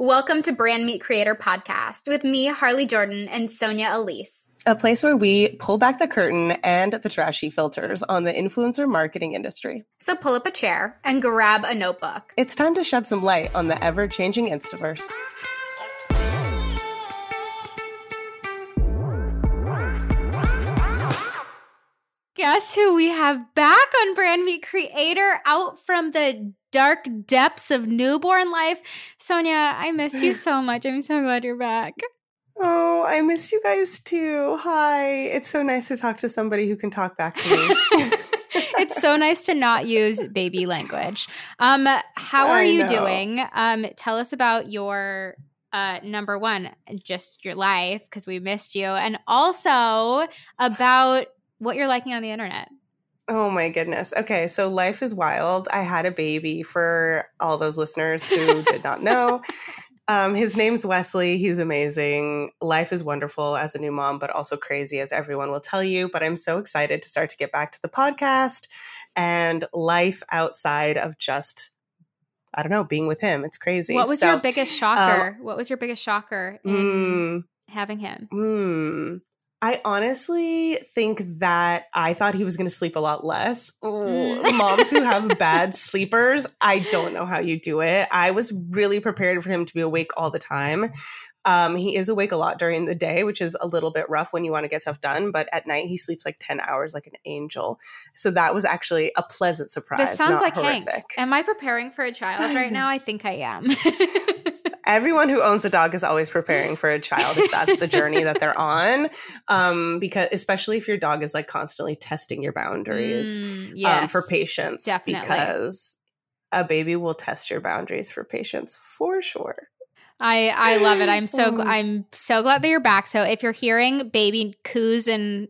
Welcome to Brand Meet Creator Podcast with me, Harley Jordan, and Sonia Elyss. A place where we pull back the curtain and the trashy filters on the influencer marketing industry. So pull up a chair and grab a notebook. It's time to shed some light on the ever changing Instaverse. Guess who we have back on Brand Meet Creator out from the dark depths of newborn life? Sonia, I miss you so much. I'm so glad you're back. Oh, I miss you guys too. Hi. It's so nice to talk to somebody who can talk back to me. it's so nice to not use baby language. Um, how are I you know. doing? Um, tell us about your uh, number one, just your life because we missed you, and also about what you're liking on the internet. Oh my goodness. Okay, so life is wild. I had a baby for all those listeners who did not know. Um, his name's Wesley. He's amazing. Life is wonderful as a new mom, but also crazy, as everyone will tell you. But I'm so excited to start to get back to the podcast and life outside of just, I don't know, being with him. It's crazy. What was so, your biggest shocker? Um, what was your biggest shocker in mm, having him? Mm, I honestly think that I thought he was going to sleep a lot less. Mm. Moms who have bad sleepers, I don't know how you do it. I was really prepared for him to be awake all the time. Um, he is awake a lot during the day, which is a little bit rough when you want to get stuff done. But at night, he sleeps like 10 hours like an angel. So that was actually a pleasant surprise. This sounds like horrific. Hank. Am I preparing for a child right now? I think I am. everyone who owns a dog is always preparing for a child if that's the journey that they're on um, because especially if your dog is like constantly testing your boundaries mm, yes, um, for patience definitely. because a baby will test your boundaries for patience for sure I I love it. I'm so gl- I'm so glad that you're back. So if you're hearing baby coos and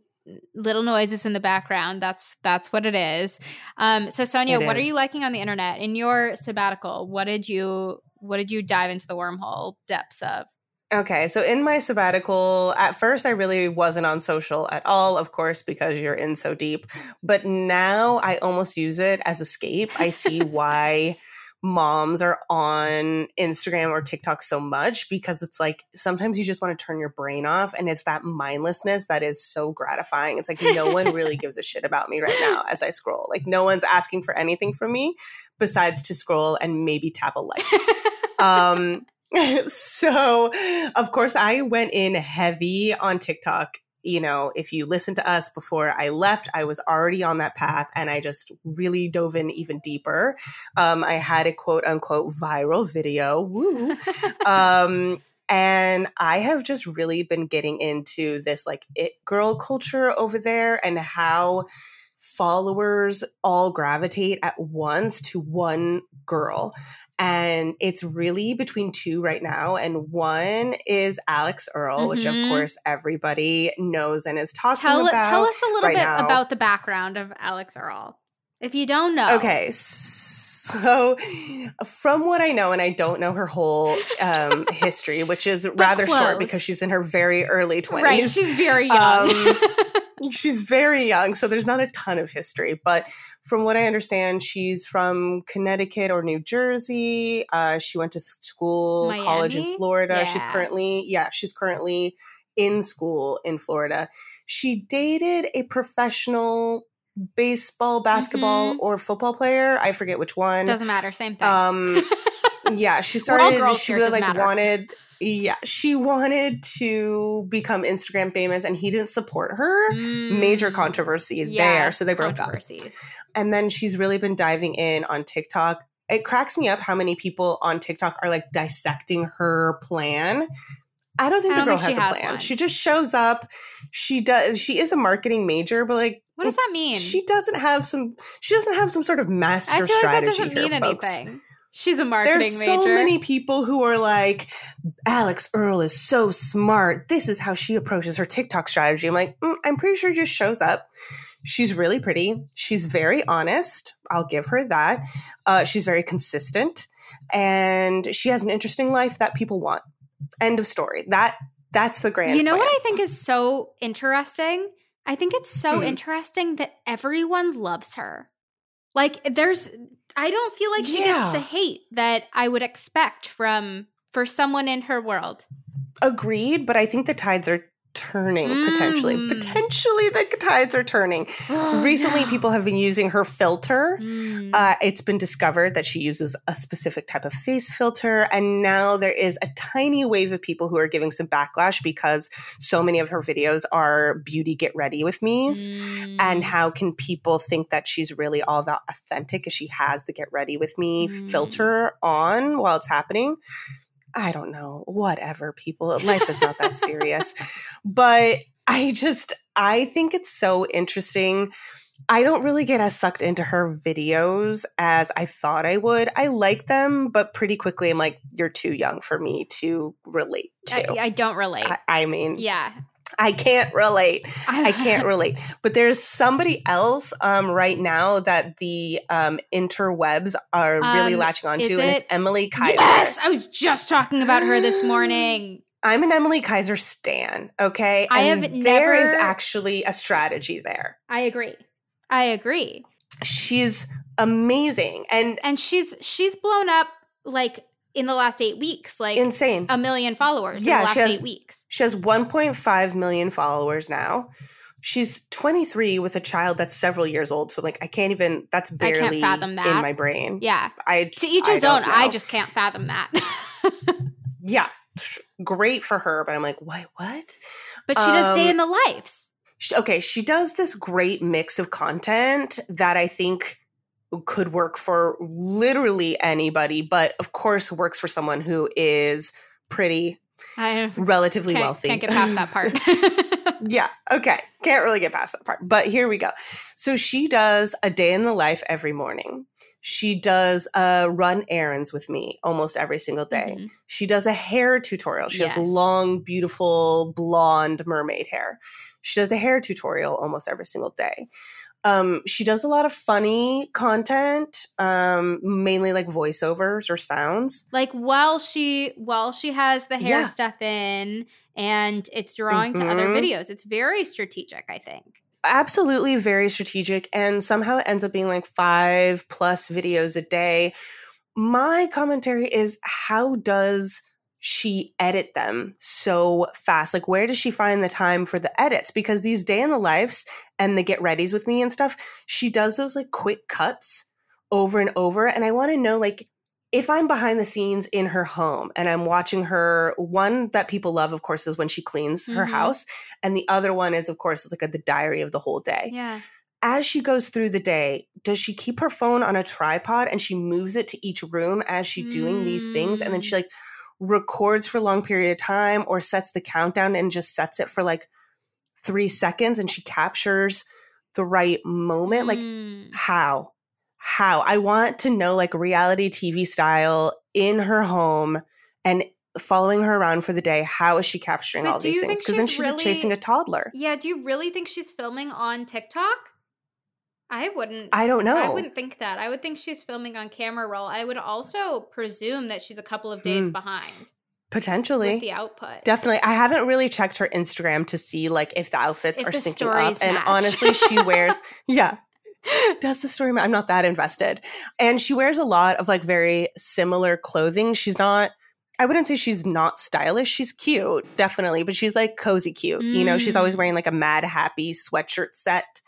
little noises in the background, that's that's what it is. Um, so Sonia, what are you liking on the internet in your sabbatical? What did you what did you dive into the wormhole depths of? Okay, so in my sabbatical, at first I really wasn't on social at all, of course, because you're in so deep. But now I almost use it as escape. I see why moms are on Instagram or TikTok so much because it's like sometimes you just want to turn your brain off and it's that mindlessness that is so gratifying. It's like no one really gives a shit about me right now as I scroll. Like no one's asking for anything from me besides to scroll and maybe tap a like. um so of course I went in heavy on TikTok you know, if you listen to us before I left, I was already on that path and I just really dove in even deeper. Um, I had a quote unquote viral video. Woo. um, and I have just really been getting into this like it girl culture over there and how followers all gravitate at once to one girl and it's really between two right now. And one is Alix Earle, mm-hmm. which of mm-hmm. course everybody knows and is talking tell, about. Tell us a little right bit now. about the background of Alix Earle. if you don't know. Okay, so from what I know, and I don't know her whole um, history, which is rather close. short because she's in her very early twenties. Right, she's very young. Um, she's very young, so there's not a ton of history. But from what I understand, she's from Connecticut or New Jersey. Uh, she went to school, Miami? college in Florida. Yeah. She's currently, yeah, she's currently in school in Florida. She dated a professional baseball, basketball, mm-hmm. or football player. I forget which one. Doesn't matter. Same thing. Um, yeah, she started. she really like matter. wanted yeah, she wanted to become Instagram famous and he didn't support her. Mm. Major controversy yeah, there. So they broke up. And then she's really been diving in on TikTok. It cracks me up how many people on TikTok are like dissecting her plan. I don't think I the girl has a has plan. One. She just shows up. She does she is a marketing major, but like what does that mean? She doesn't have some she doesn't have some sort of master strategy like that doesn't here, mean folks. anything. She's a marketing major. There's so many people who are like, Alix Earle is so smart. This is how she approaches her TikTok strategy. I'm like, mm, I'm pretty sure she just shows up. She's really pretty. She's very honest. I'll give her that. Uh, she's very consistent, and she has an interesting life that people want. End of story. That that's the grand. You know plan. what I think is so interesting? I think it's so mm-hmm. interesting that everyone loves her. Like there's I don't feel like she yeah. gets the hate that I would expect from for someone in her world. Agreed, but I think the tides are turning mm. potentially. Potentially, the tides are turning. Oh, Recently, no. people have been using her filter. Mm. Uh, it's been discovered that she uses a specific type of face filter. And now there is a tiny wave of people who are giving some backlash because so many of her videos are beauty get ready with me's. Mm. And how can people think that she's really all that authentic if she has the get ready with me mm. filter on while it's happening? I don't know, whatever, people. Life is not that serious. But I just, I think it's so interesting. I don't really get as sucked into her videos as I thought I would. I like them, but pretty quickly I'm like, you're too young for me to relate to. I, I don't relate. I, I mean, yeah. I can't relate. I can't relate. But there's somebody else um, right now that the um, interwebs are really um, latching onto, and it's Emilie Kiser. Yes, I was just talking about her this morning. I'm an Emilie Kiser stan. Okay, I and have there never. is actually a strategy there. I agree. I agree. She's amazing, and and she's she's blown up like in the last eight weeks, like insane, a million followers. Yeah, in the last has, eight weeks. She has 1.5 million followers now. She's 23 with a child that's several years old. So like, I can't even. That's barely fathom that. in my brain. Yeah, I to each his own. I just can't fathom that. yeah, great for her, but I'm like, what? What? But she um, does day in the lives. She, okay, she does this great mix of content that I think could work for literally anybody, but of course works for someone who is pretty I relatively can't, wealthy. Can't get past that part. yeah. Okay. Can't really get past that part. But here we go. So she does a day in the life every morning. She does uh, run errands with me almost every single day. Mm-hmm. She does a hair tutorial. She yes. has long, beautiful, blonde mermaid hair. She does a hair tutorial almost every single day. Um, she does a lot of funny content, um, mainly like voiceovers or sounds. Like while she while she has the hair yeah. stuff in and it's drawing mm-hmm. to other mm-hmm. videos. It's very strategic, I think. Absolutely very strategic. And somehow it ends up being like five plus videos a day. My commentary is how does she edit them so fast? Like, where does she find the time for the edits? Because these day in the lives and the get readies with me and stuff, she does those like quick cuts over and over. And I want to know, like, if I'm behind the scenes in her home and I'm watching her, one that people love, of course, is when she cleans mm-hmm. her house. And the other one is, of course, like a, the diary of the whole day. Yeah. As she goes through the day, does she keep her phone on a tripod and she moves it to each room as she doing mm. these things? And then she mm. like records for a long period of time or sets the countdown and just sets it for like three seconds and she captures the right moment. Like, mm. how? How? I want to know, like, reality TV style in her home and following her around for the day. How is she capturing but all these things? Because then she's really, chasing a toddler. Yeah. Do you really think she's filming on TikTok? I wouldn't. I don't know. I wouldn't think that. I would think she's filming on camera roll. I would also presume that she's a couple of days mm. behind. Potentially. the output. Definitely. I haven't really checked her Instagram to see like if the outfits if are the syncing up. And honestly, she wears yeah. Does the story I'm not that invested. And she wears a lot of like very similar clothing. She's not I wouldn't say she's not stylish. She's cute, definitely, but she's like cozy cute. Mm. You know, she's always mm. wearing like a Madhappy sweatshirt set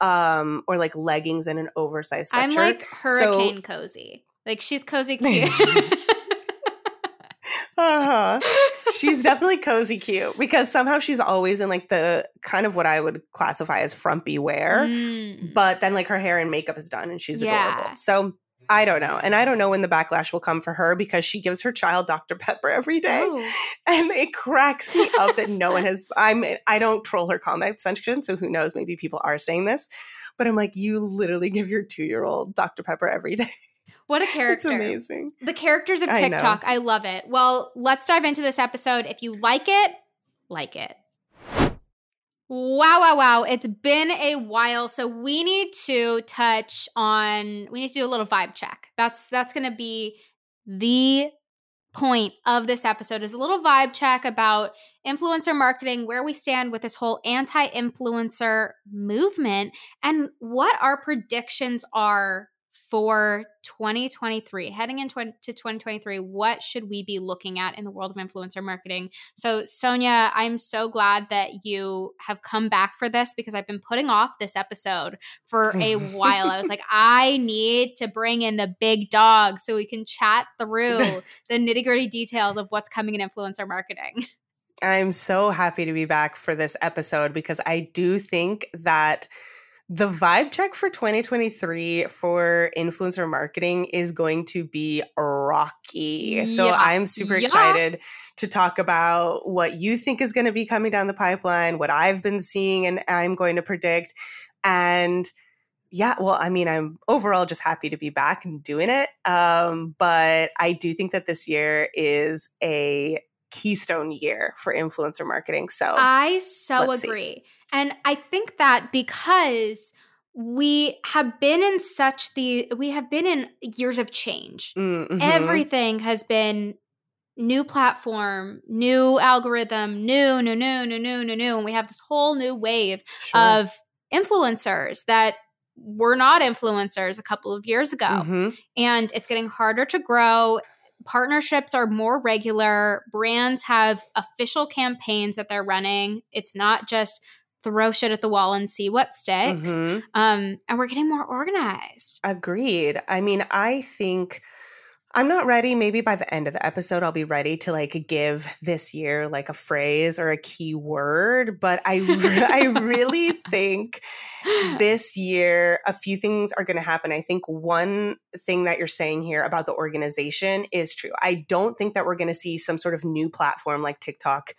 um or like leggings and an oversized sweatshirt. I'm like hurricane so, cozy. Like she's cozy cute. uh-huh. She's definitely cozy cute because somehow she's always in like the kind of what I would classify as frumpy wear. Mm. But then like her hair and makeup is done and she's yeah. adorable. So I don't know. And I don't know when the backlash will come for her because she gives her child Dr. Pepper every day. Oh. And it cracks me up that no one has I'm I don't troll her comment section, so who knows, maybe people are saying this. But I'm like, you literally give your two year old Dr. Pepper every day. What a character. It's amazing. The characters of TikTok. I, I love it. Well, let's dive into this episode. If you like it, like it. Wow, wow, wow. It's been a while. So we need to touch on we need to do a little vibe check. That's that's going to be the point of this episode is a little vibe check about influencer marketing, where we stand with this whole anti-influencer movement and what our predictions are for 2023 heading into 2023 what should we be looking at in the world of influencer marketing? So sonia i'm so glad that you have come back for this because i've been putting off this episode for a while. I was like i need to bring in the big dog so we can chat through the nitty gritty details of what's coming in influencer marketing. I'm so happy to be back for this episode because i do think that the vibe check for 2023 for influencer marketing is going to be rocky. So. I'm super yeah. excited to talk about what you think is going to be coming down the pipeline, what I've been seeing and I'm going to predict. And yeah, well, I mean, I'm overall just happy to be back and doing it. Um, but I do think that this year is a keystone year for influencer marketing. So I so agree. See. And I think that because we have been in such the we have been in years of change. Mm-hmm. Everything has been new platform, new algorithm, new, new, new, new, new, new, new. And we have this whole new wave sure. of influencers that were not influencers a couple of years ago. Mm-hmm. And it's getting harder to grow partnerships are more regular. Brands have official campaigns that they're running. It's not just throw shit at the wall and see what sticks. Mm-hmm. Um, and we're getting more organized. Agreed. I mean, I think I'm not ready. Maybe by the end of the episode, I'll be ready to like give this year like a phrase or a key word. But I, I really think this year a few things are going to happen. I think one thing that you're saying here about the organization is true. I don't think that we're going to see some sort of new platform like TikTok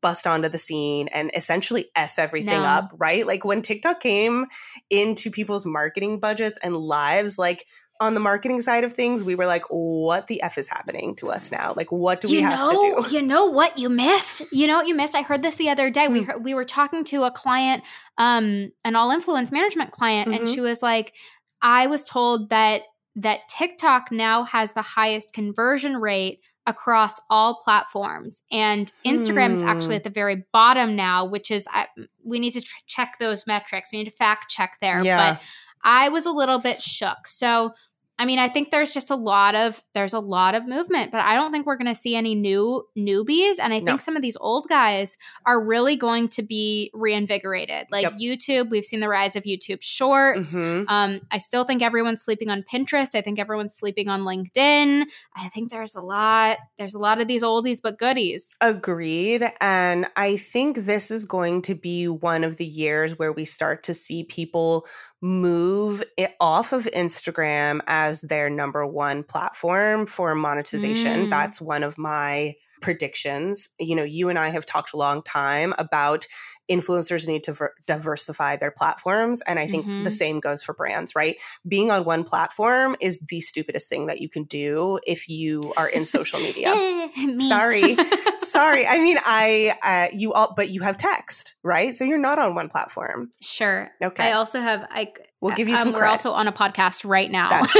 bust onto the scene and essentially f everything no. up. Right? Like when TikTok came into people's marketing budgets and lives, like on the marketing side of things, we were like, what the F is happening to us now? Like, what do you we have know, to do? You know what you missed? You know what you missed? I heard this the other day. Mm-hmm. We, mm. heard, we were talking to a client, um, an all influence management client, mm-hmm. and she was like, I was told that that TikTok now has the highest conversion rate across all platforms and instagram is actually hmm. at the very bottom now which is I, we need to tr- check those metrics we need to fact check there yeah. but i was a little bit shook so I mean, I think there's just a lot of there's a lot of movement, but I don't think we're going to see any new newbies and I think no. some of these old guys are really going to be reinvigorated. Like yep. YouTube, we've seen the rise of YouTube Shorts. Mm-hmm. Um, I still think everyone's sleeping on Pinterest. I think everyone's sleeping on LinkedIn. I think there's a lot there's a lot of these oldies but goodies. Agreed, and I think this is going to be one of the years where we start to see people move it off of Instagram as their number one platform for monetization. Mm. That's one of my predictions. You know, you and I have talked a long time about influencers need to ver- diversify their platforms. And I think mm-hmm. the same goes for brands, right? Being on one platform is the stupidest thing that you can do if you are in social media. sorry. sorry. I mean, I, uh, you all, but you have text, right? So you're not on one platform. Sure. Okay. I also have, I, we'll give you um, some We're also on a podcast right now. That's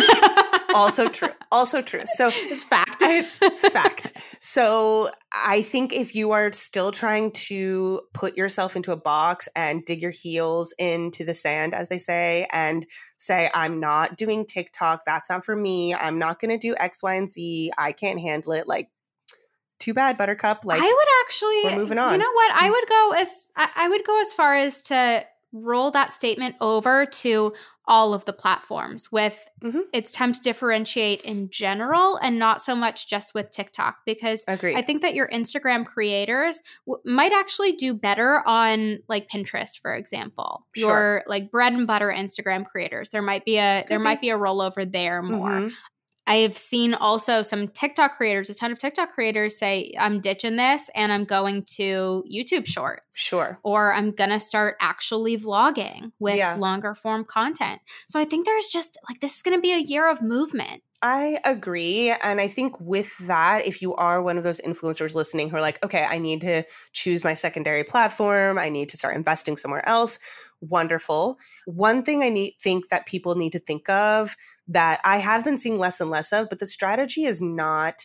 also true. Also true. So it's fact. It's fact. So I think if you are still trying to put yourself into a box and dig your heels into the sand, as they say, and say, I'm not doing TikTok, that's not for me. I'm not going to do X, Y, and Z. I can't handle it. Like, too bad, Buttercup. Like, I would actually, we're moving on. You know what? I would go as I would go as far as to roll that statement over to all of the platforms with mm-hmm. it's time to differentiate in general and not so much just with TikTok because Agreed. I think that your Instagram creators w- might actually do better on like Pinterest for example. Sure. Your like bread and butter Instagram creators. There might be a Could there be. might be a rollover there more. Mm-hmm. I've seen also some TikTok creators, a ton of TikTok creators say, I'm ditching this and I'm going to YouTube shorts. Sure. Or I'm going to start actually vlogging with yeah. longer form content. So I think there's just like, this is going to be a year of movement. I agree. And I think with that, if you are one of those influencers listening who are like, okay, I need to choose my secondary platform, I need to start investing somewhere else, wonderful. One thing I need think that people need to think of that I have been seeing less and less of, but the strategy is not,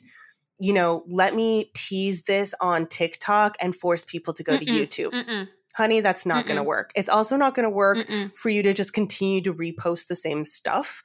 you know, let me tease this on TikTok and force people to go mm-mm, to YouTube. Mm-mm. Honey, that's not going to work. It's also not going to work for you to just continue to repost the same stuff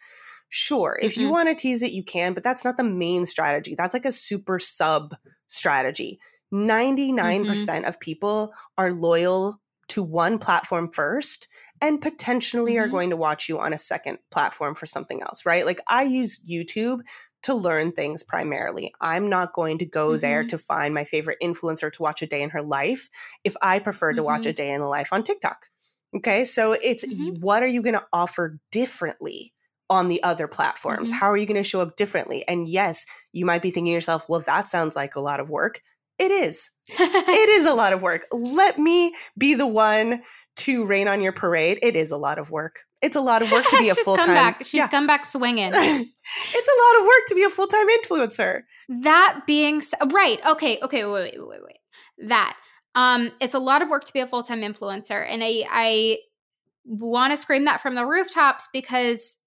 Sure, if mm-hmm. you want to tease it, you can, but that's not the main strategy. That's like a super sub strategy. 99% mm hmm of people are loyal to one platform first and potentially mm-hmm. are going to watch you on a second platform for something else, right? Like I use YouTube to learn things primarily. I'm not going to go mm-hmm. there to find my favorite influencer to watch a day in her life if I prefer to mm-hmm. watch a mm-hmm. day in the life on TikTok. Okay, so it's mm-hmm. what are you going to offer differently on the other platforms? Mm-hmm. How are you going to show up differently? And yes, you might be thinking to yourself, well, that sounds like a lot of work. It is. it is a lot of work. Let me be the one to rain on your parade. It is a lot of work. It's a lot of work to be a full time. She's yeah. come back swinging. it's a lot of work to be a full time influencer. That being right. Okay. Okay. Wait. Wait. Wait. Wait. That. Um. It's a lot of work to be a full time influencer, and I I want to scream that from the rooftops because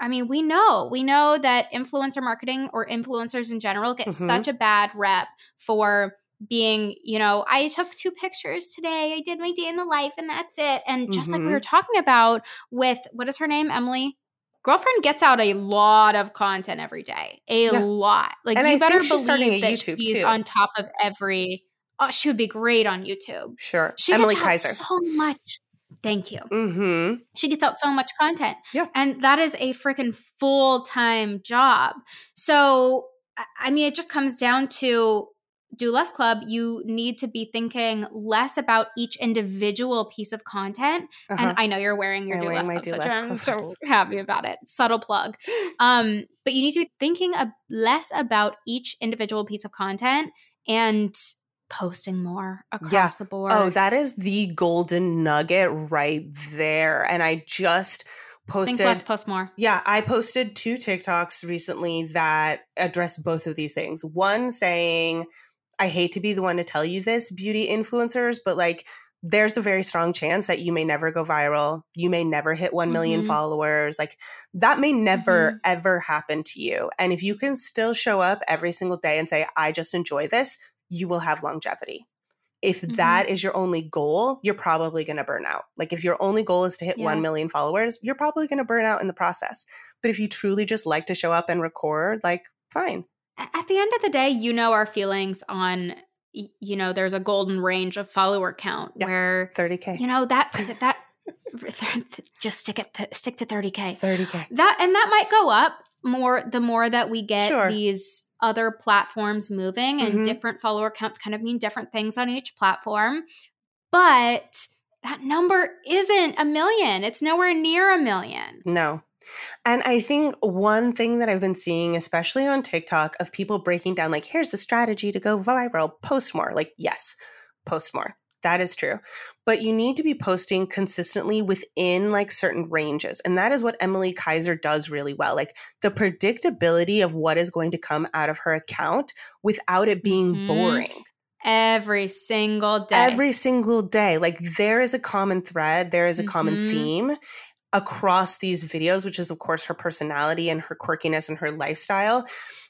I mean, we know, we know that influencer marketing or influencers in general get mm-hmm. such a bad rep for being, you know, I took two pictures today. I did my day in the life and that's it. And just mm-hmm. like we mm-hmm. were talking about with what is her name? Emilie? Girlfriend gets out a lot of content every day. A yeah. lot. Like and you I better believe that YouTube she's too. on top of every oh, she would be great on YouTube. Sure. She Emilie Kiser. so much Thank you. Mm-hmm. She gets out so much content. Yeah. And that is a freaking full time job. So, I mean, it just comes down to do less club you need to be thinking less about each individual piece of content uh-huh. and i know you're wearing your I'm do less club do less i'm so happy about it subtle plug um but you need to be thinking less about each individual piece of content and posting more across yeah. the oh, board. Oh, that is the golden nugget right there. And I just posted Think less, post more. Yeah, I posted two TikToks recently that address both of these things. One saying, I hate to be the one to tell you this, beauty influencers, but like there's a very strong chance that you may never go viral. You may never hit 1 million mm-hmm. followers. Like that may never, mm-hmm. ever happen to you. And if you can still show up every single day and say, I just enjoy this, you will have longevity. If mm-hmm. that is your only goal, you're probably going to burn out. Like if your only goal is to hit yeah. 1 million followers, you're probably going to burn out in the process. But if you truly just like to show up and record, like fine. At the end of the day, you know our feelings on you know there's a golden range of follower count yeah. where 30k. You know that that just stick it stick to 30k 30k that and that might go up more the more that we get sure. these other platforms moving and mm-hmm. different follower counts kind of mean different things on each platform but that number isn't a million it's nowhere near a million no and I think one thing that I've been seeing, especially on TikTok, of people breaking down, like, here's the strategy to go viral, post more. Like, yes, post more. That is true. But you need to be posting consistently within like certain ranges. And that is what Emilie Kiser does really well. Like the predictability of what is going to come out of her account without it being mm-hmm. boring. Every single day. Every single day. Like there is a common thread, there is a mm-hmm. common theme across these videos, which is, of course, her personality and her quirkiness and her lifestyle.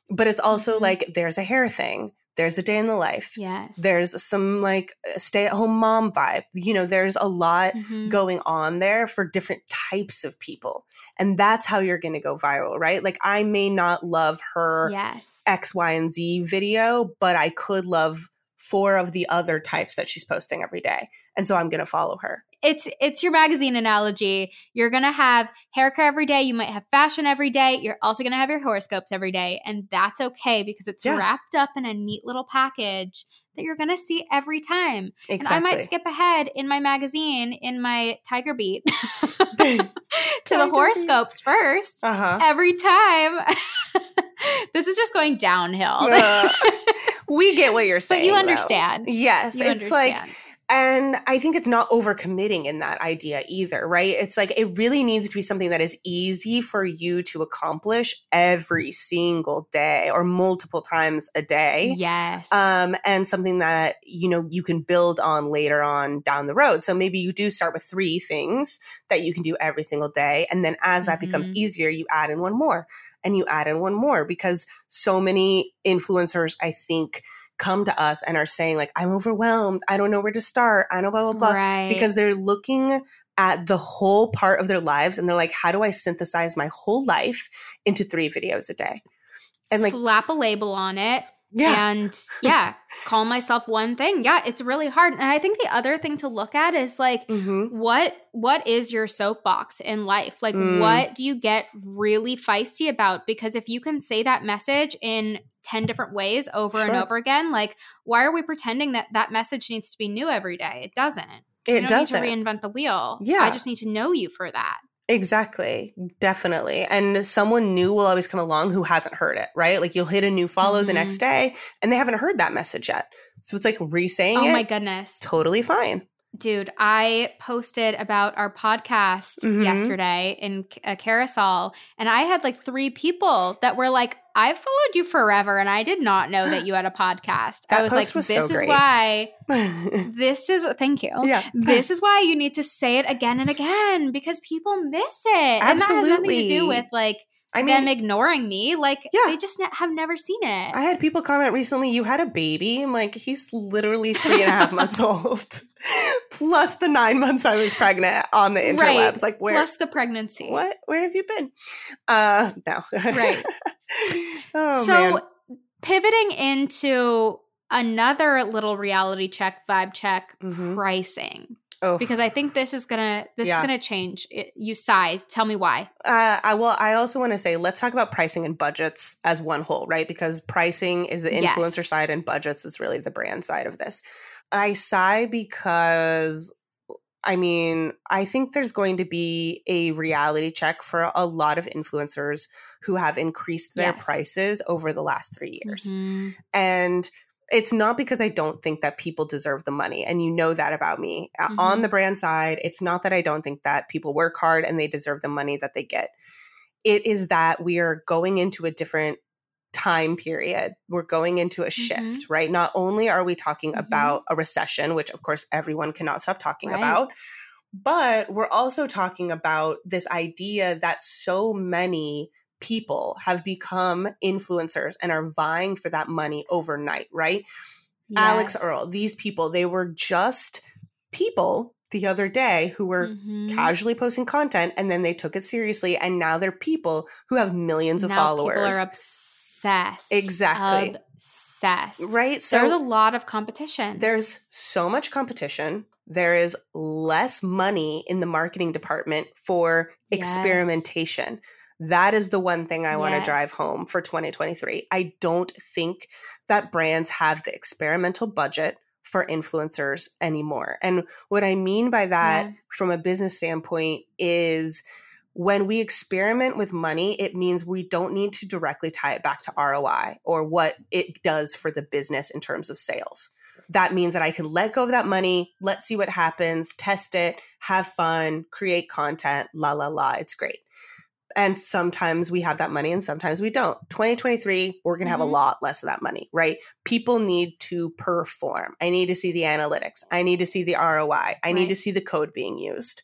But it's also mm-hmm. like there's a hair thing, there's a day in the life. Yes. There's some like stay at home mom vibe. You know, there's a lot mm-hmm. going on there for different types of people. And that's how you're going to go viral, right? Like I may not love her yes. X, Y, and Z video, but I could love four of the other types that she's posting every day. And so I'm going to follow her it's it's your magazine analogy. You're gonna have hair care every day. You might have fashion every day. You're also gonna have your horoscopes every day, and that's okay because it's yeah. wrapped up in a neat little package that you're gonna see every time. Exactly. And I might skip ahead in my magazine in my Tiger Beat to the horoscopes beat. first uh-huh. every time. this is just going downhill. Uh, we get what you're saying, but you understand. Though. Yes, you it's understand. like and I think it's not overcommitting in that idea either, right? It's like it really needs to be something that is easy for you to accomplish every single day or multiple times a day. Yes. Um, and something that, you know, you can build on later on down the road. So maybe you do start with three things that you can do every single day. And then as that mm-hmm. becomes easier, you add in one more and you add in one more because so many influencers, I think, come to us and are saying like i'm overwhelmed i don't know where to start i don't blah blah blah right. because they're looking at the whole part of their lives and they're like, how do I synthesize my whole life into three videos a day? And like slap a label on it. Yeah. And yeah, call myself one thing. Yeah, it's really hard. And I think the other thing to look at is like mm-hmm. what what is your soapbox in life? Like mm. what do you get really feisty about? Because if you can say that message in 10 different ways over sure. and over again, like why are we pretending that that message needs to be new every day? It doesn't. It doesn't. reinvent the wheel. Yeah. I just need to know you for that. Exactly. Definitely. And someone new will always come along who hasn't heard it, right? Like you'll hit a new follow mm-hmm. the next mm-hmm. day and they haven't heard that message yet. So it's like re-saying oh it. Oh my goodness. Totally fine. Dude, I posted about our podcast mm-hmm. yesterday in a carousel, and I had like three people that were like, I've followed you forever, and I did not know that you had a podcast. I was like, was this so is why, this is, thank you. Yeah. This is why you need to say it again and again because people miss it. Absolutely. And that has nothing to do with like, I mean, them ignoring me. Like, yeah. they just ne- have never seen it. I had people comment recently, you had a baby. I'm like, he's literally three and a half months old. Plus the nine months I was pregnant on the interwebs. Right. Like, where? Plus the pregnancy. What? Where have you been? Uh, no. right. oh, so, man. pivoting into another little reality check, vibe check, mm-hmm. pricing. Oh. Because I think this is gonna this yeah. is gonna change. It, you sigh. Tell me why. Uh, I will. I also want to say let's talk about pricing and budgets as one whole, right? Because pricing is the influencer yes. side, and budgets is really the brand side of this. I sigh because I mean, I think there's going to be a reality check for a lot of influencers who have increased their yes. prices over the last three years. Mm-hmm. And it's not because I don't think that people deserve the money. And you know that about me. Mm-hmm. On the brand side, it's not that I don't think that people work hard and they deserve the money that they get. It is that we are going into a different time period. We're going into a shift, mm-hmm. right? Not only are we talking mm-hmm. about a recession, which of course everyone cannot stop talking right. about, but we're also talking about this idea that so many people have become influencers and are vying for that money overnight, right? Yes. Alix Earle, these people, they were just people the other day who were mm-hmm. casually posting content and then they took it seriously and now they're people who have millions of now followers. People are obsessed. Exactly. Obsessed. Right? So there's a lot of competition. There's so much competition. There is less money in the marketing department for yes. experimentation. That is the one thing I want to drive home for 2023. I don't think that brands have the experimental budget for influencers anymore. And what I mean by that yeah. from a business standpoint is when we experiment with money, it means we don't need to directly tie it back to ROI or what it does for the business in terms of sales. That means that I can let go of that money, let's see what happens, test it, have fun, create content, la la la. It's great. And sometimes we have that money and sometimes we don't. 2023, we're going to mm-hmm. have a mm-hmm. lot less of that money, right? People need to perform. I need to see the analytics. I need to see the ROI. I right. need to see the code being used.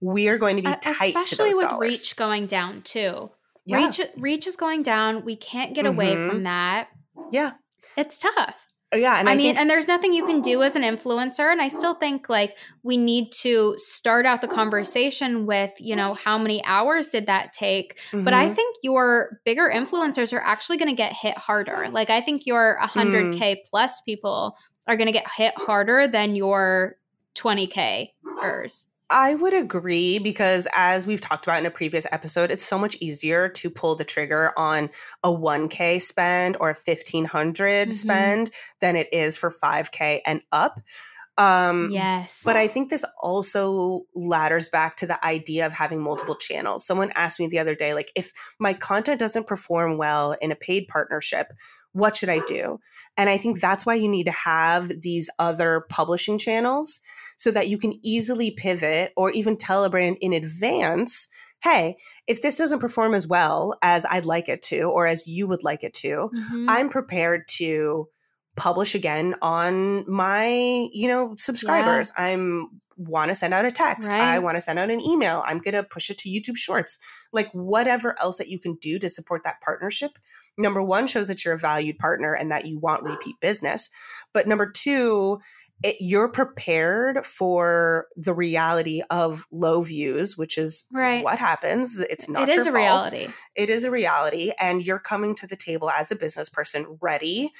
We are going to be uh, tight especially with dollars. reach going down too. Yeah. Reach reach is going down. We can't get mm-hmm. away from mm-hmm. that. Yeah. It's tough. Uh, yeah, and I, I mean, think- and there's nothing you can do as an influencer. And I still think like we need to start out the conversation with, you know, how many hours did that take? Mm-hmm. But I mm-hmm. think your bigger influencers are actually going to get hit harder. Like I think your 100k mm. plus people are going to get hit harder than your 20k-ers. I would agree because, as we've talked about in a previous episode, it's so much easier to pull the trigger on a 1K spend or a 1500 mm-hmm. spend than it is for 5K and up. Um, yes. But I think this also ladders back to the idea of having multiple channels. Someone asked me the other day, like, if my content doesn't perform well in a paid partnership, what should I do? And I think that's why you need to have these other publishing channels so that you can easily pivot or even tell a brand in advance hey, if this doesn't perform as well as I'd like it to, or as you would like it to, mm-hmm. I'm prepared to publish again on my, you know, subscribers. Yeah. I'm want to send out a text. Right. I want to send out an email. I'm going to push it to YouTube Shorts. Like whatever else that you can do to support that partnership. Number 1 shows that you're a valued partner and that you want repeat business. But number 2, it, you're prepared for the reality of low views, which is right. what happens. It's not it is a fault. reality. It is a reality, and you're coming to the table as a business person ready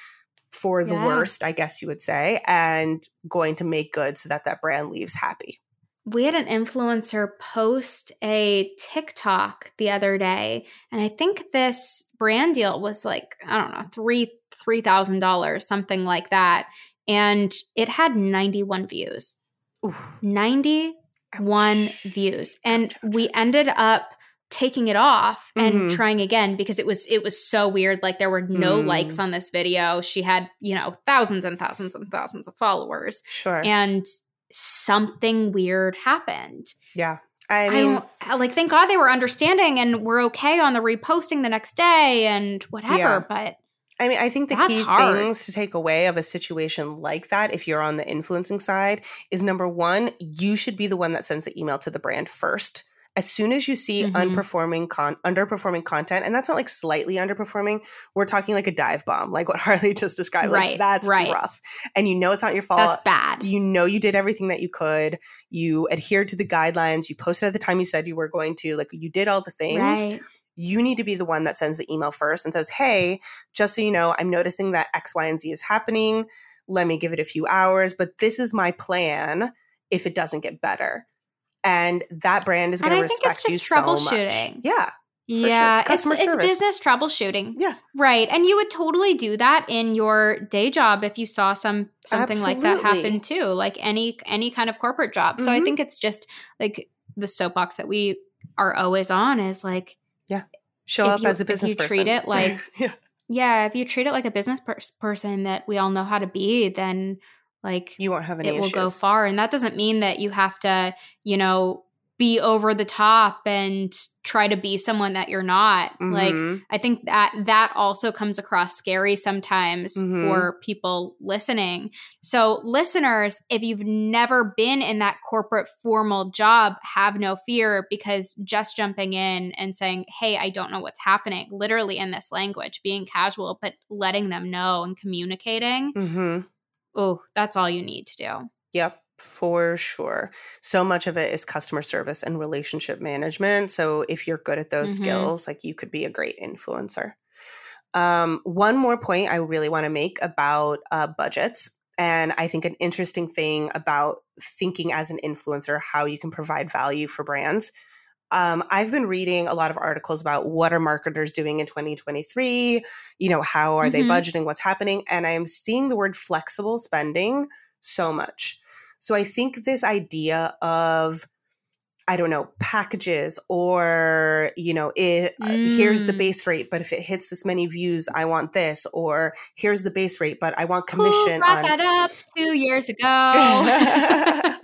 for the Yeah. worst, I guess you would say, and going to make good so that that brand leaves happy. we had an influencer post a TikTok the other day, and I think this brand deal was like I don't know three three thousand dollars, something like that, and it had ninety one views. Oof. Ninety one Ouch. views, and we ended up taking it off and Mhm. trying again because it was it was so weird like there were no Mm. likes on this video she had you know thousands and thousands and thousands of followers Sure. and something weird happened. yeah. I I, mean, I- like thank God they were understanding and we're okay on the reposting the next day and whatever. Yeah. But I mean, I think the That's key hard. things to take away of a situation like that, if you're on the influencing side, is number one, you should be the one that sends the email to the brand first. As soon as you see Mhm. unperforming con underperforming content, and that's not like slightly underperforming, we're talking like a dive bomb, like what Harley just described. Like Right, that's right. rough. And you know it's not your fault. that's bad. You know you did everything that you could. You adhered to the guidelines. You posted at the time you said you were going to. Like you did all the things Right. You need to be the one that sends the email first and says, Hey, just so you know, I'm noticing that X, Y, and Z is happening. Let me give it a few hours, but this is my plan if it doesn't get better. And that brand is going to I think respect it's you just so much. troubleshooting. Yeah. sure. Yeah, It's it's, customer it's business troubleshooting. Yeah. Right. And you would totally do that in your day job if you saw some something like that happen too, like any any kind of corporate job. So I Mhm. think it's just like the soapbox that we are always on is like Show If up you- as a business if you person. treat it like- yeah. yeah, if you treat it like a business pers- person that we all know how to be, then like you won't have any it will go far. And that doesn't mean that you have to, you know, be over the top and try to be someone that you're not. Like Mhm. I think that that also comes across scary sometimes Mhm. for people listening. So, listeners, if you've never been in that corporate formal job, have no fear because just jumping in and saying, Hey, I don't know what's happening, literally in this language, being casual, but letting them know and communicating, Mhm. oh, that's all you need to do. Yep, for sure. So much of it is customer service and relationship management. So if you're good at those Mhm. skills, like you could be a great influencer. Um, one more point I really want to make about uh, budgets. And I think an interesting thing about thinking as an influencer, how you can provide value for brands. Um, I've been reading a lot of articles about what are marketers doing in 2023. You know, how are they Mhm. budgeting? What's happening? And I'm seeing the word flexible spending so much. So I think this idea of I don't know, packages or, you know, it, uh, here's the Mm. base rate, but if it hits this many views, I want this, or here's the base rate, but I want commission. Who brought on that up two years ago?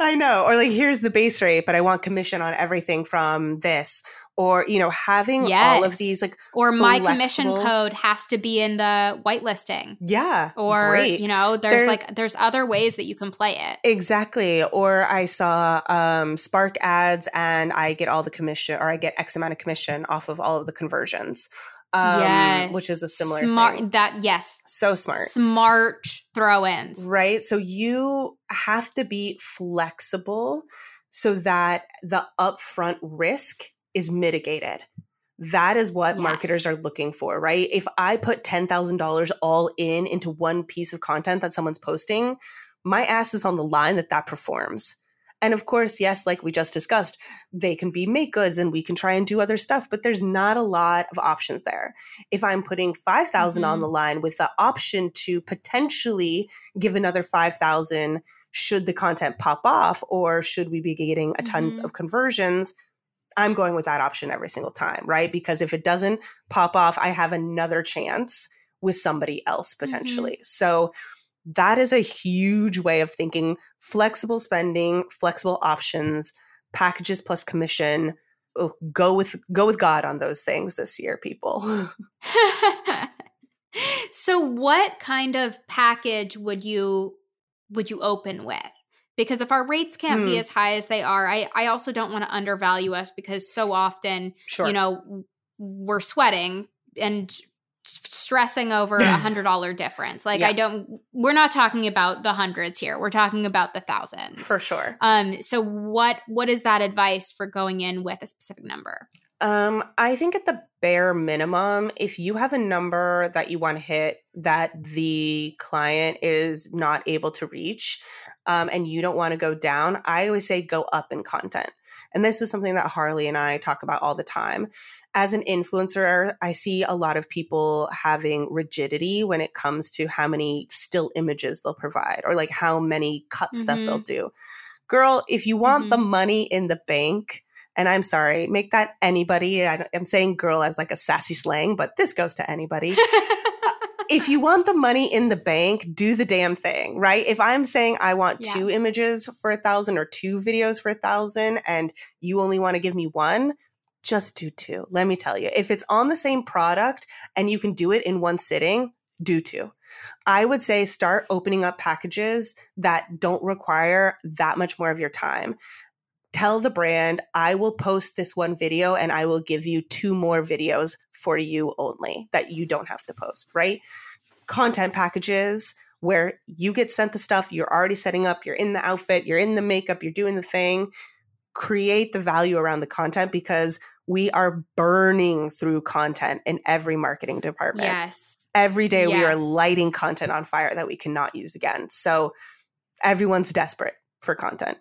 I know. Or like, here's the base rate, but I want commission on everything from this. Or, you know, having all of these like, or my commission code has to be in the whitelisting. yeah. Or great. you know, there's, There's- like there's other ways that you can play it. Exactly. Or I saw um, Spark ads and I get all the commission or I get X amount of commission off of all of the conversions. Um, yes, Which is a similar smart. thing. That yes, So smart. smart throw-ins. Right. So you have to be flexible so that the upfront risk is mitigated. That is what marketers are looking for, right? If I put $10,000 all in into one piece of content that someone's posting, my ass is on the line that that performs. And of course, yes, like we just discussed, they can be make goods and we can try and do other stuff, but there's not a lot of options there. If I'm putting 5,000 on Mhm. the line with the option to potentially give another 5,000 should the content pop off or should we be getting a tons Mhm. of conversions, I'm going with that option every single time, right? Because if it doesn't pop off, I have another chance with somebody else potentially. So that is a huge way of thinking flexible spending, flexible options, packages plus commission. Oh, go with go with God on those things this year, people. so what kind of package would you would you open with? Because if our rates can't be Hmm. as high as they are, I, I also don't want to undervalue us because so often Sure. you know we're sweating and stressing over a hundred dollar difference. Like yeah. I don't we're not talking about the hundreds here. We're talking about the thousands. For sure. Um so what what is that advice for going in with a specific number? Um I think at the bare minimum if you have a number that you want to hit that the client is not able to reach um, and you don't want to go down, I always say go up in content. And this is something that Harley and I talk about all the time as an influencer, I see a lot of people having rigidity when it comes to how many still images they'll provide or like how many cuts mm-hmm. that they'll mm-hmm. do. Girl, if you want mm-hmm. the money in the bank, and I'm sorry, make that anybody. I, am saying girl as like a sassy slang, but this goes to anybody. if you want the money in the bank, do the damn thing, right? If I'm saying I want yeah. two images for a thousand or two videos for a thousand, and you only want to give me one, just do two. Let me tell you, if it's on the same product and you can do it in one sitting, do two. I would say start opening up packages that don't require that much more of your time. Tell the brand, I will post this one video and I will give you two more videos for you only that you don't have to post, right? Content packages where you get sent the stuff, you're already setting up, you're in the outfit, you're in the makeup, you're doing the thing. Create the value around the content because we are burning through content in every marketing department. Yes. Every day yes. we are lighting content on fire that we cannot use again. So everyone's desperate for content.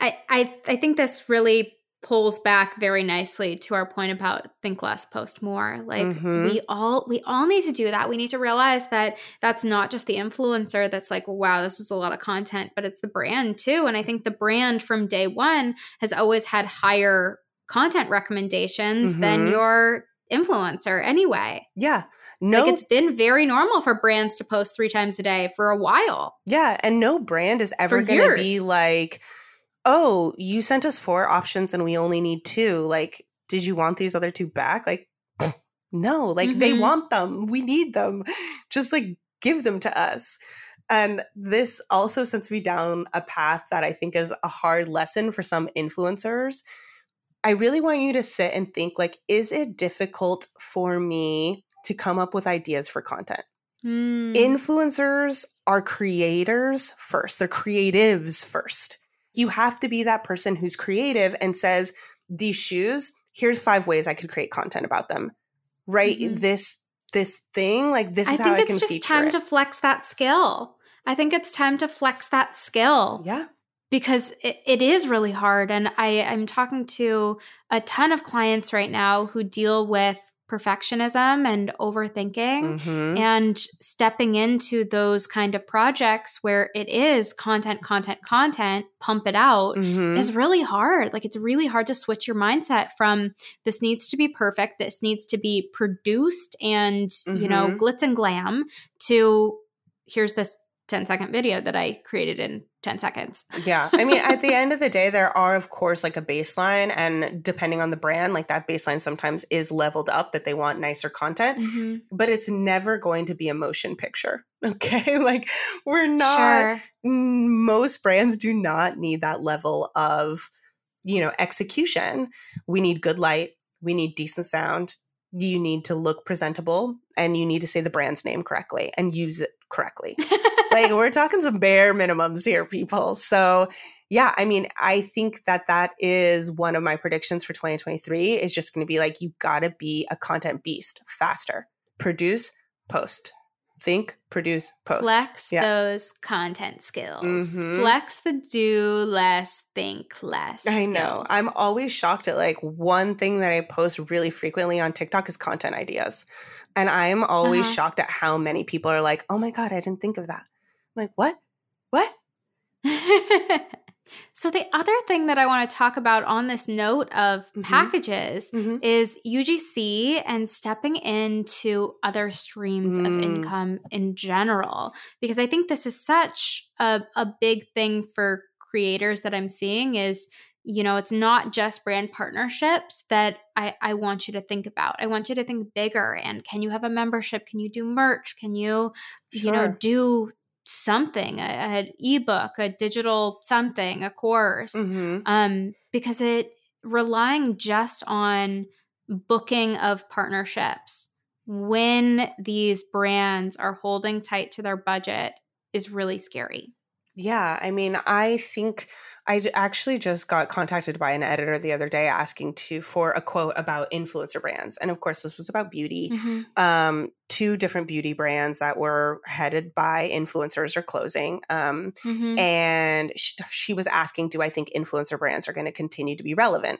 I, I I think this really pulls back very nicely to our point about think less post more like mm-hmm. we all we all need to do that we need to realize that that's not just the influencer that's like wow this is a lot of content but it's the brand too and i think the brand from day one has always had higher content recommendations mm-hmm. than your influencer anyway. Yeah. No, like it's been very normal for brands to post three times a day for a while. Yeah. And no brand is ever going to be like, oh, you sent us four options and we only need two. Like, did you want these other two back? Like, no, like mm-hmm. they want them. We need them. Just like give them to us. And this also sends me down a path that I think is a hard lesson for some influencers I really want you to sit and think like, is it difficult for me to come up with ideas for content? Mm. Influencers are creators first, they're creatives first. You have to be that person who's creative and says, These shoes, here's five ways I could create content about them. Right? Mm-hmm. This this thing, like this I is how I can feature. I think it's just time it. to flex that skill. I think it's time to flex that skill. Yeah because it, it is really hard. And I, I'm talking to a ton of clients right now who deal with perfectionism and overthinking mm-hmm. and stepping into those kind of projects where it is content content content pump it out mm-hmm. is really hard like it's really hard to switch your mindset from this needs to be perfect this needs to be produced and mm-hmm. you know mm-hmm. glitz and glam to here's this 10 second video that I created in 10 seconds. yeah. I mean, at the end of the day, there are, of course, like a baseline. And depending on the brand, like that baseline sometimes is leveled up that they want nicer content, mm-hmm. but it's never going to be a motion picture. Okay. like we're not, sure. most brands do not need that level of, you know, execution. We need good light, we need decent sound. You need to look presentable and you need to say the brand's name correctly and use it correctly. Like we're talking some bare minimums here, people. So yeah, I mean, I think that that is one of my predictions for 2023 is just going to be like, you got to be a content beast faster, produce, post. Think, produce, post. Flex yeah. those content skills. Mm-hmm. Flex the do less, think less. I skills. know. I'm always shocked at like one thing that I post really frequently on TikTok is content ideas. And I'm always uh-huh. shocked at how many people are like, oh my God, I didn't think of that. Like, what? What? so the other thing that I want to talk about on this note of mm-hmm. packages mm-hmm. is UGC and stepping into other streams mm. of income in general. Because I think this is such a, a big thing for creators that I'm seeing is you know it's not just brand partnerships that I, I want you to think about i want you to think bigger and can you have a membership can you do merch can you sure. you know do something, a, a ebook, a digital something, a course, mm-hmm. um, because it relying just on booking of partnerships when these brands are holding tight to their budget is really scary. Yeah, I mean, I think I actually just got contacted by an editor the other day asking to for a quote about influencer brands, and of course, this was about beauty. Mm-hmm. Um, two different beauty brands that were headed by influencers are closing, um, mm-hmm. and she, she, was asking, "Do I think influencer brands are going to continue to be relevant?"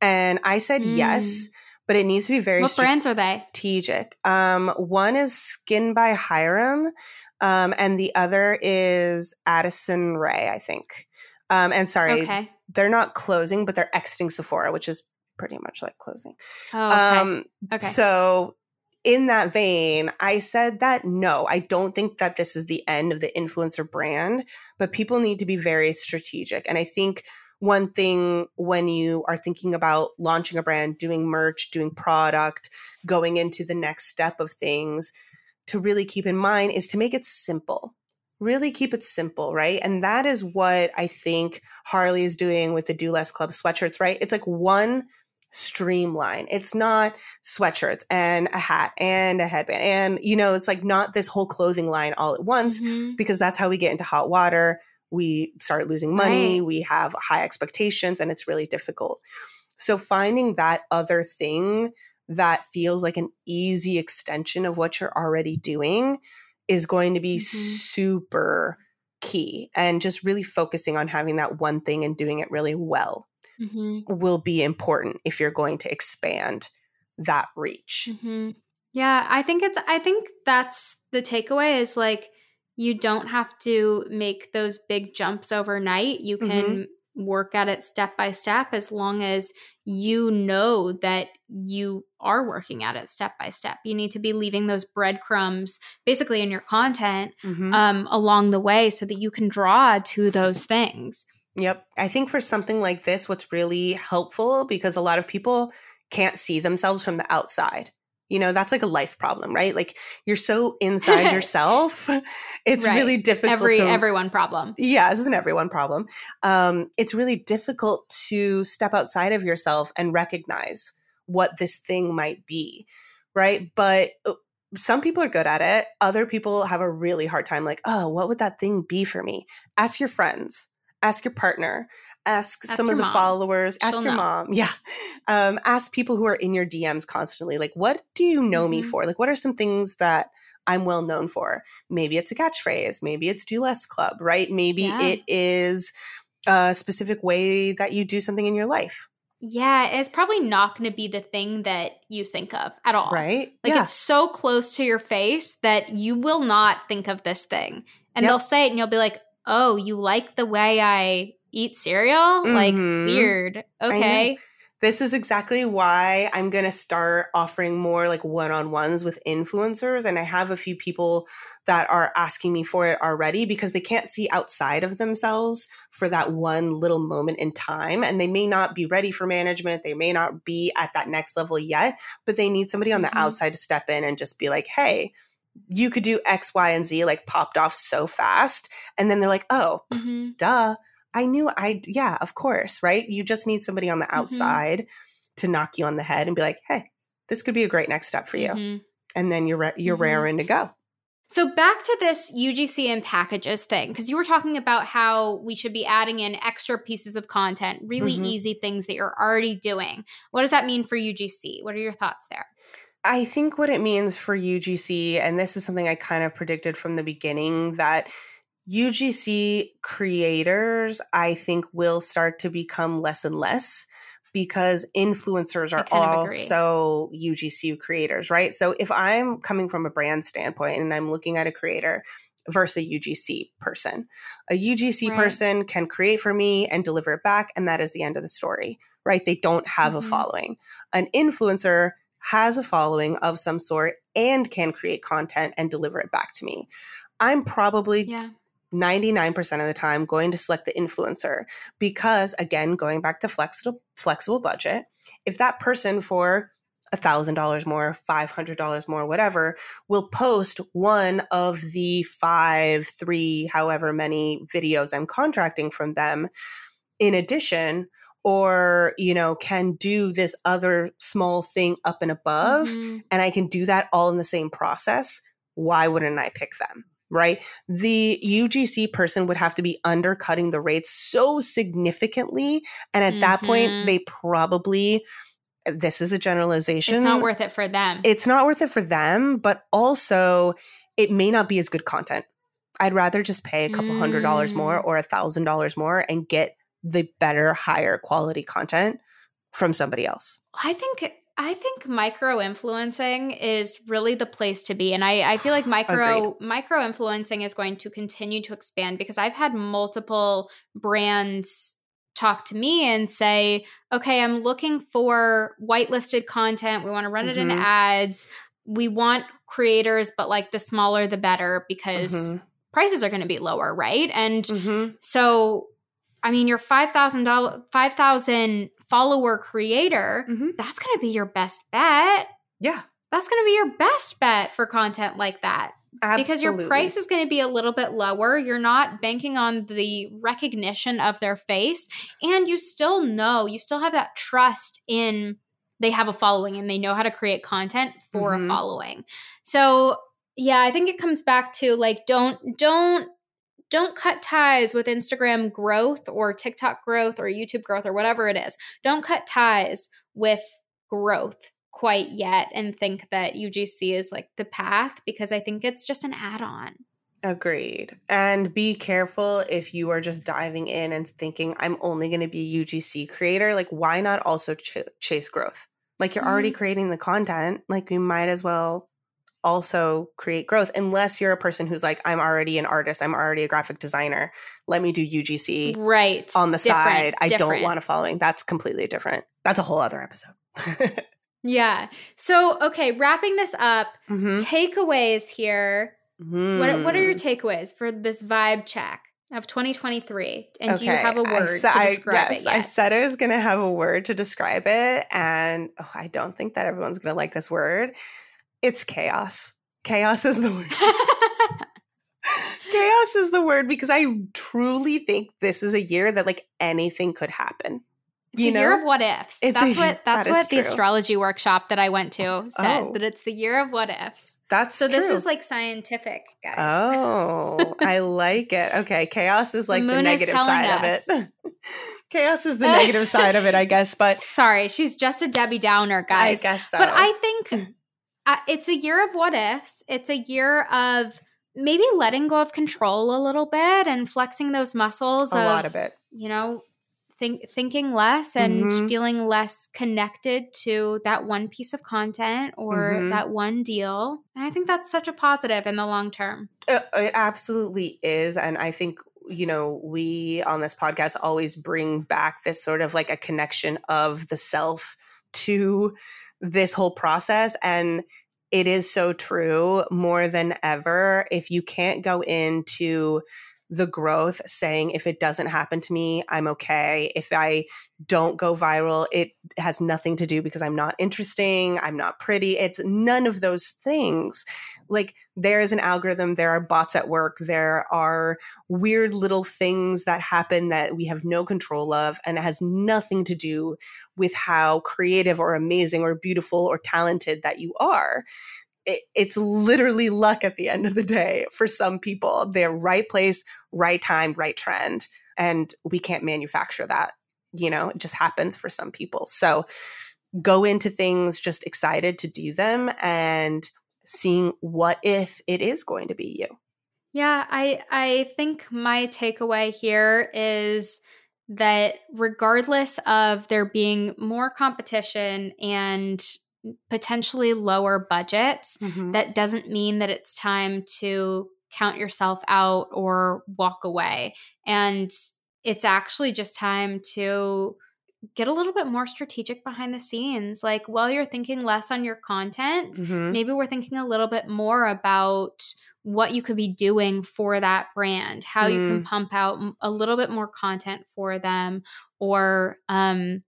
And I said mm. yes but it needs to be very what brands are they strategic um, one is skin by hyram um, and the other is Addison Rae, I think. Um, and sorry, okay. they're not closing, but they're exiting Sephora, which is pretty much like closing. Oh, okay. Um, okay. So, in that vein, I said that no, I don't think that this is the end of the influencer brand, but people need to be very strategic. And I think one thing when you are thinking about launching a brand, doing merch, doing product, going into the next step of things, to really keep in mind is to make it simple. Really keep it simple, right? And that is what I think Harley is doing with the Do Less Club sweatshirts, right? It's like one streamline. It's not sweatshirts and a hat and a headband. And, you know, it's like not this whole clothing line all at once mm-hmm. because that's how we get into hot water. We start losing money, right. we have high expectations, and it's really difficult. So finding that other thing that feels like an easy extension of what you're already doing is going to be mm-hmm. super key. And just really focusing on having that one thing and doing it really well mm-hmm. will be important if you're going to expand that reach. Mm-hmm. Yeah, I think it's, I think that's the takeaway is like, you don't have to make those big jumps overnight. You can mm-hmm work at it step by step as long as you know that you are working at it step by step. You need to be leaving those breadcrumbs basically in your content mm-hmm. um, along the way so that you can draw to those things. Yep. I think for something like this, what's really helpful because a lot of people can't see themselves from the outside. You know, that's like a life problem, right? Like you're so inside yourself. It's right. really difficult. Every to, everyone problem. Yeah, this is an everyone problem. Um, it's really difficult to step outside of yourself and recognize what this thing might be, right? But uh, some people are good at it. Other people have a really hard time. Like, oh, what would that thing be for me? Ask your friends. Ask your partner ask, ask some of the mom. followers ask She'll your know. mom yeah um, ask people who are in your dms constantly like what do you know mm-hmm. me for like what are some things that i'm well known for maybe it's a catchphrase maybe it's do less club right maybe yeah. it is a specific way that you do something in your life yeah, it's probably not going to be the thing that you think of at all. Right? Like yeah. it's so close to your face that you will not think of this thing. And yep. they'll say it and you'll be like, "Oh, you like the way I eat cereal? Mm-hmm. Like weird. Okay. This is exactly why I'm going to start offering more like one-on-ones with influencers and I have a few people that are asking me for it already because they can't see outside of themselves for that one little moment in time and they may not be ready for management, they may not be at that next level yet, but they need somebody on the mm-hmm. outside to step in and just be like, "Hey, you could do X, Y, and Z like popped off so fast. And then they're like, oh, mm-hmm. duh. I knew I, yeah, of course, right? You just need somebody on the mm-hmm. outside mm-hmm. to knock you on the head and be like, hey, this could be a great next step for you. Mm-hmm. And then you're, you're mm-hmm. raring to go. So back to this UGC and packages thing, because you were talking about how we should be adding in extra pieces of content, really mm-hmm. easy things that you're already doing. What does that mean for UGC? What are your thoughts there? I think what it means for UGC, and this is something I kind of predicted from the beginning, that UGC creators, I think, will start to become less and less because influencers are also UGC creators, right? So if I'm coming from a brand standpoint and I'm looking at a creator versus a UGC person, a UGC right. person can create for me and deliver it back, and that is the end of the story, right? They don't have mm-hmm. a following. An influencer has a following of some sort and can create content and deliver it back to me. I'm probably yeah 99% of the time going to select the influencer because again going back to flexible flexible budget if that person for $1000 more $500 more whatever will post one of the 5 3 however many videos I'm contracting from them in addition or you know can do this other small thing up and above mm-hmm. and i can do that all in the same process why wouldn't i pick them right the ugc person would have to be undercutting the rates so significantly and at mm-hmm. that point mm-hmm. they probably this is a generalization it's not worth it for them it's not worth it for them but also it may not be as good content I'd rather just pay a couple mm. hundred dollars more mm. or a thousand dollars more and get the better, higher quality content from somebody else. I think I think micro influencing is really the place to be. And I, I feel like micro micro influencing is going to continue to expand because I've had multiple brands talk to me and say, okay, I'm looking for whitelisted content. We want to run mm-hmm. it in mm-hmm. ads. We want creators, but like the smaller the better because mm-hmm prices are going to be lower, right? And mm-hmm. so, I mean, your five thousand dollar, five thousand follower creator, mm-hmm. that's going to be your best bet. Yeah, that's going to be your best bet for content like that. Absolutely. Because your price is going to be a little bit lower. You're not banking on the recognition of their face. And you still know, you still have that trust in they have a following and they know how to create content for mm-hmm. a following. So yeah, I think it comes back to like don't don't don't cut ties with Instagram growth or TikTok growth or YouTube growth or whatever it is. Don't cut ties with growth quite yet and think that UGC is like the path because I think it's just an add-on. Agreed. And be careful if you are just diving in and thinking I'm only going to be a UGC creator, like why not also ch- chase growth? Like you're mm-hmm. already creating the content, like you might as well also create growth unless you're a person who's like i'm already an artist i'm already a graphic designer let me do ugc right on the different, side i different. don't want a following that's completely different that's a whole other episode yeah so okay wrapping this up mm-hmm. takeaways here mm. what, what are your mm. takeaways for this vibe check of 2023 and okay. do you have a word sa- to describe I, yes, it yet? I said I was going to have a word to describe it and oh, I don't think that everyone's going to like this word. It's chaos. Chaos is the word. chaos is the word because I truly think this is a year that like anything could happen. It's you a know? year of what ifs. It's that's a, what that's that what the astrology workshop that I went to oh. said oh. that it's the year of what ifs. That's so. True. This is like scientific, guys. Oh, I like it. Okay, chaos is like the, the negative side us. of it. chaos is the negative side of it, I guess. But sorry, she's just a Debbie Downer, guys. I guess so. But I think it's a year of what ifs. It's a year of maybe letting go of control a little bit and flexing those muscles. A of, lot of it. You know, think thinking less and mm-hmm. feeling less connected to that one piece of content or mm-hmm. that one deal. And I think that's such a positive in the long term. It, it absolutely is, and I think you know we on this podcast always bring back this sort of like a connection of the self to this whole process. And it is so true more than ever. If you can't go into the growth saying if it doesn't happen to me i'm okay if i don't go viral it has nothing to do because i'm not interesting i'm not pretty it's none of those things like there is an algorithm there are bots at work there are weird little things that happen that we have no control of and it has nothing to do with how creative or amazing or beautiful or talented that you are. It, it's literally luck at the end of the day for some people. They're right place right time right trend and we can't manufacture that you know? It just happens for some people. So go into things just excited to do them and seeing what if it is going to be you. Yeah, I I think my takeaway here is that regardless of there being more competition and potentially lower budgets, mm-hmm. that doesn't mean that it's time to count yourself out or walk away. And it's actually just time to get a little bit more strategic behind the scenes. Like while you're thinking less on your content, mm-hmm. maybe we're thinking a little bit more about what you could be doing for that brand, how mm. you can mm. pump out a little bit more content for them or um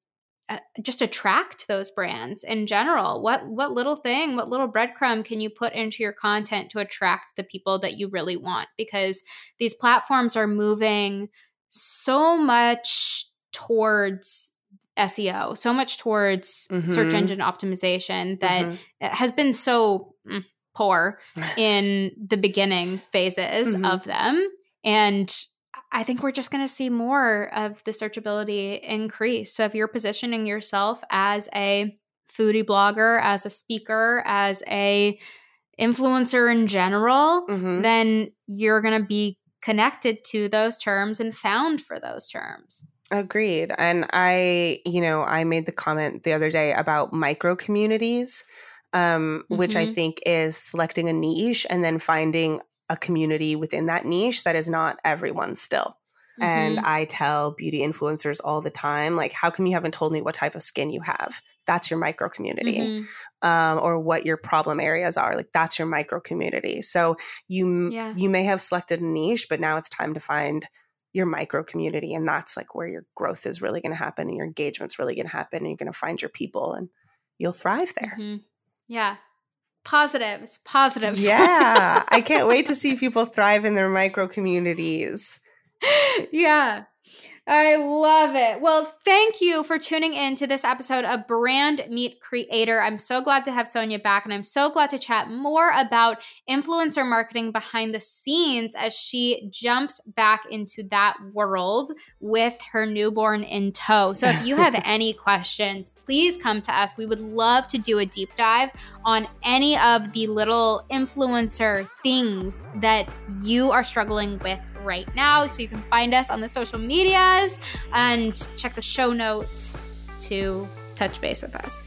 uh, just attract those brands in general what what little thing what little breadcrumb can you put into your content to attract the people that you really want because these platforms are moving so much towards SEO, so much towards mm-hmm. search engine optimization that mm-hmm. has been so mm, poor in the beginning phases mm-hmm. of them. And I think we're just going to see more of the searchability increase. So if you're positioning yourself as a foodie blogger, as a speaker, as a influencer in general, mm-hmm. then you're going to be connected to those terms and found for those terms. Agreed. And I, you know, I made the comment the other day about micro communities, um, mm-hmm. which I mm-hmm. think is selecting a niche and then finding a community within that niche that is not everyone still. Mm-hmm. And I tell beauty influencers all the time, like, how come you haven't told me what type of skin you have? That's your micro community. Mm-hmm. Um, or what your problem areas are. Like that's your micro community. So you yeah. you may have selected a niche, but now it's time to find your micro community. And that's like where your growth is really going to happen and your engagement's really going to happen. And you're going to find your people and you'll thrive there. Mm-hmm. Yeah. Positives, positives. Yeah. I can't wait to see people thrive in their micro communities. Yeah. I love it. Well, thank you for tuning in to this episode of Brand Meet Creator. I'm so glad to have Sonia back, and I'm so glad to chat more about influencer marketing behind the scenes as she jumps back into that world with her newborn in tow. So, if you have any questions, please come to us. We would love to do a deep dive on any of the little influencer things that you are struggling with right now. So you can find us on the social medias and check the show notes to touch base with us.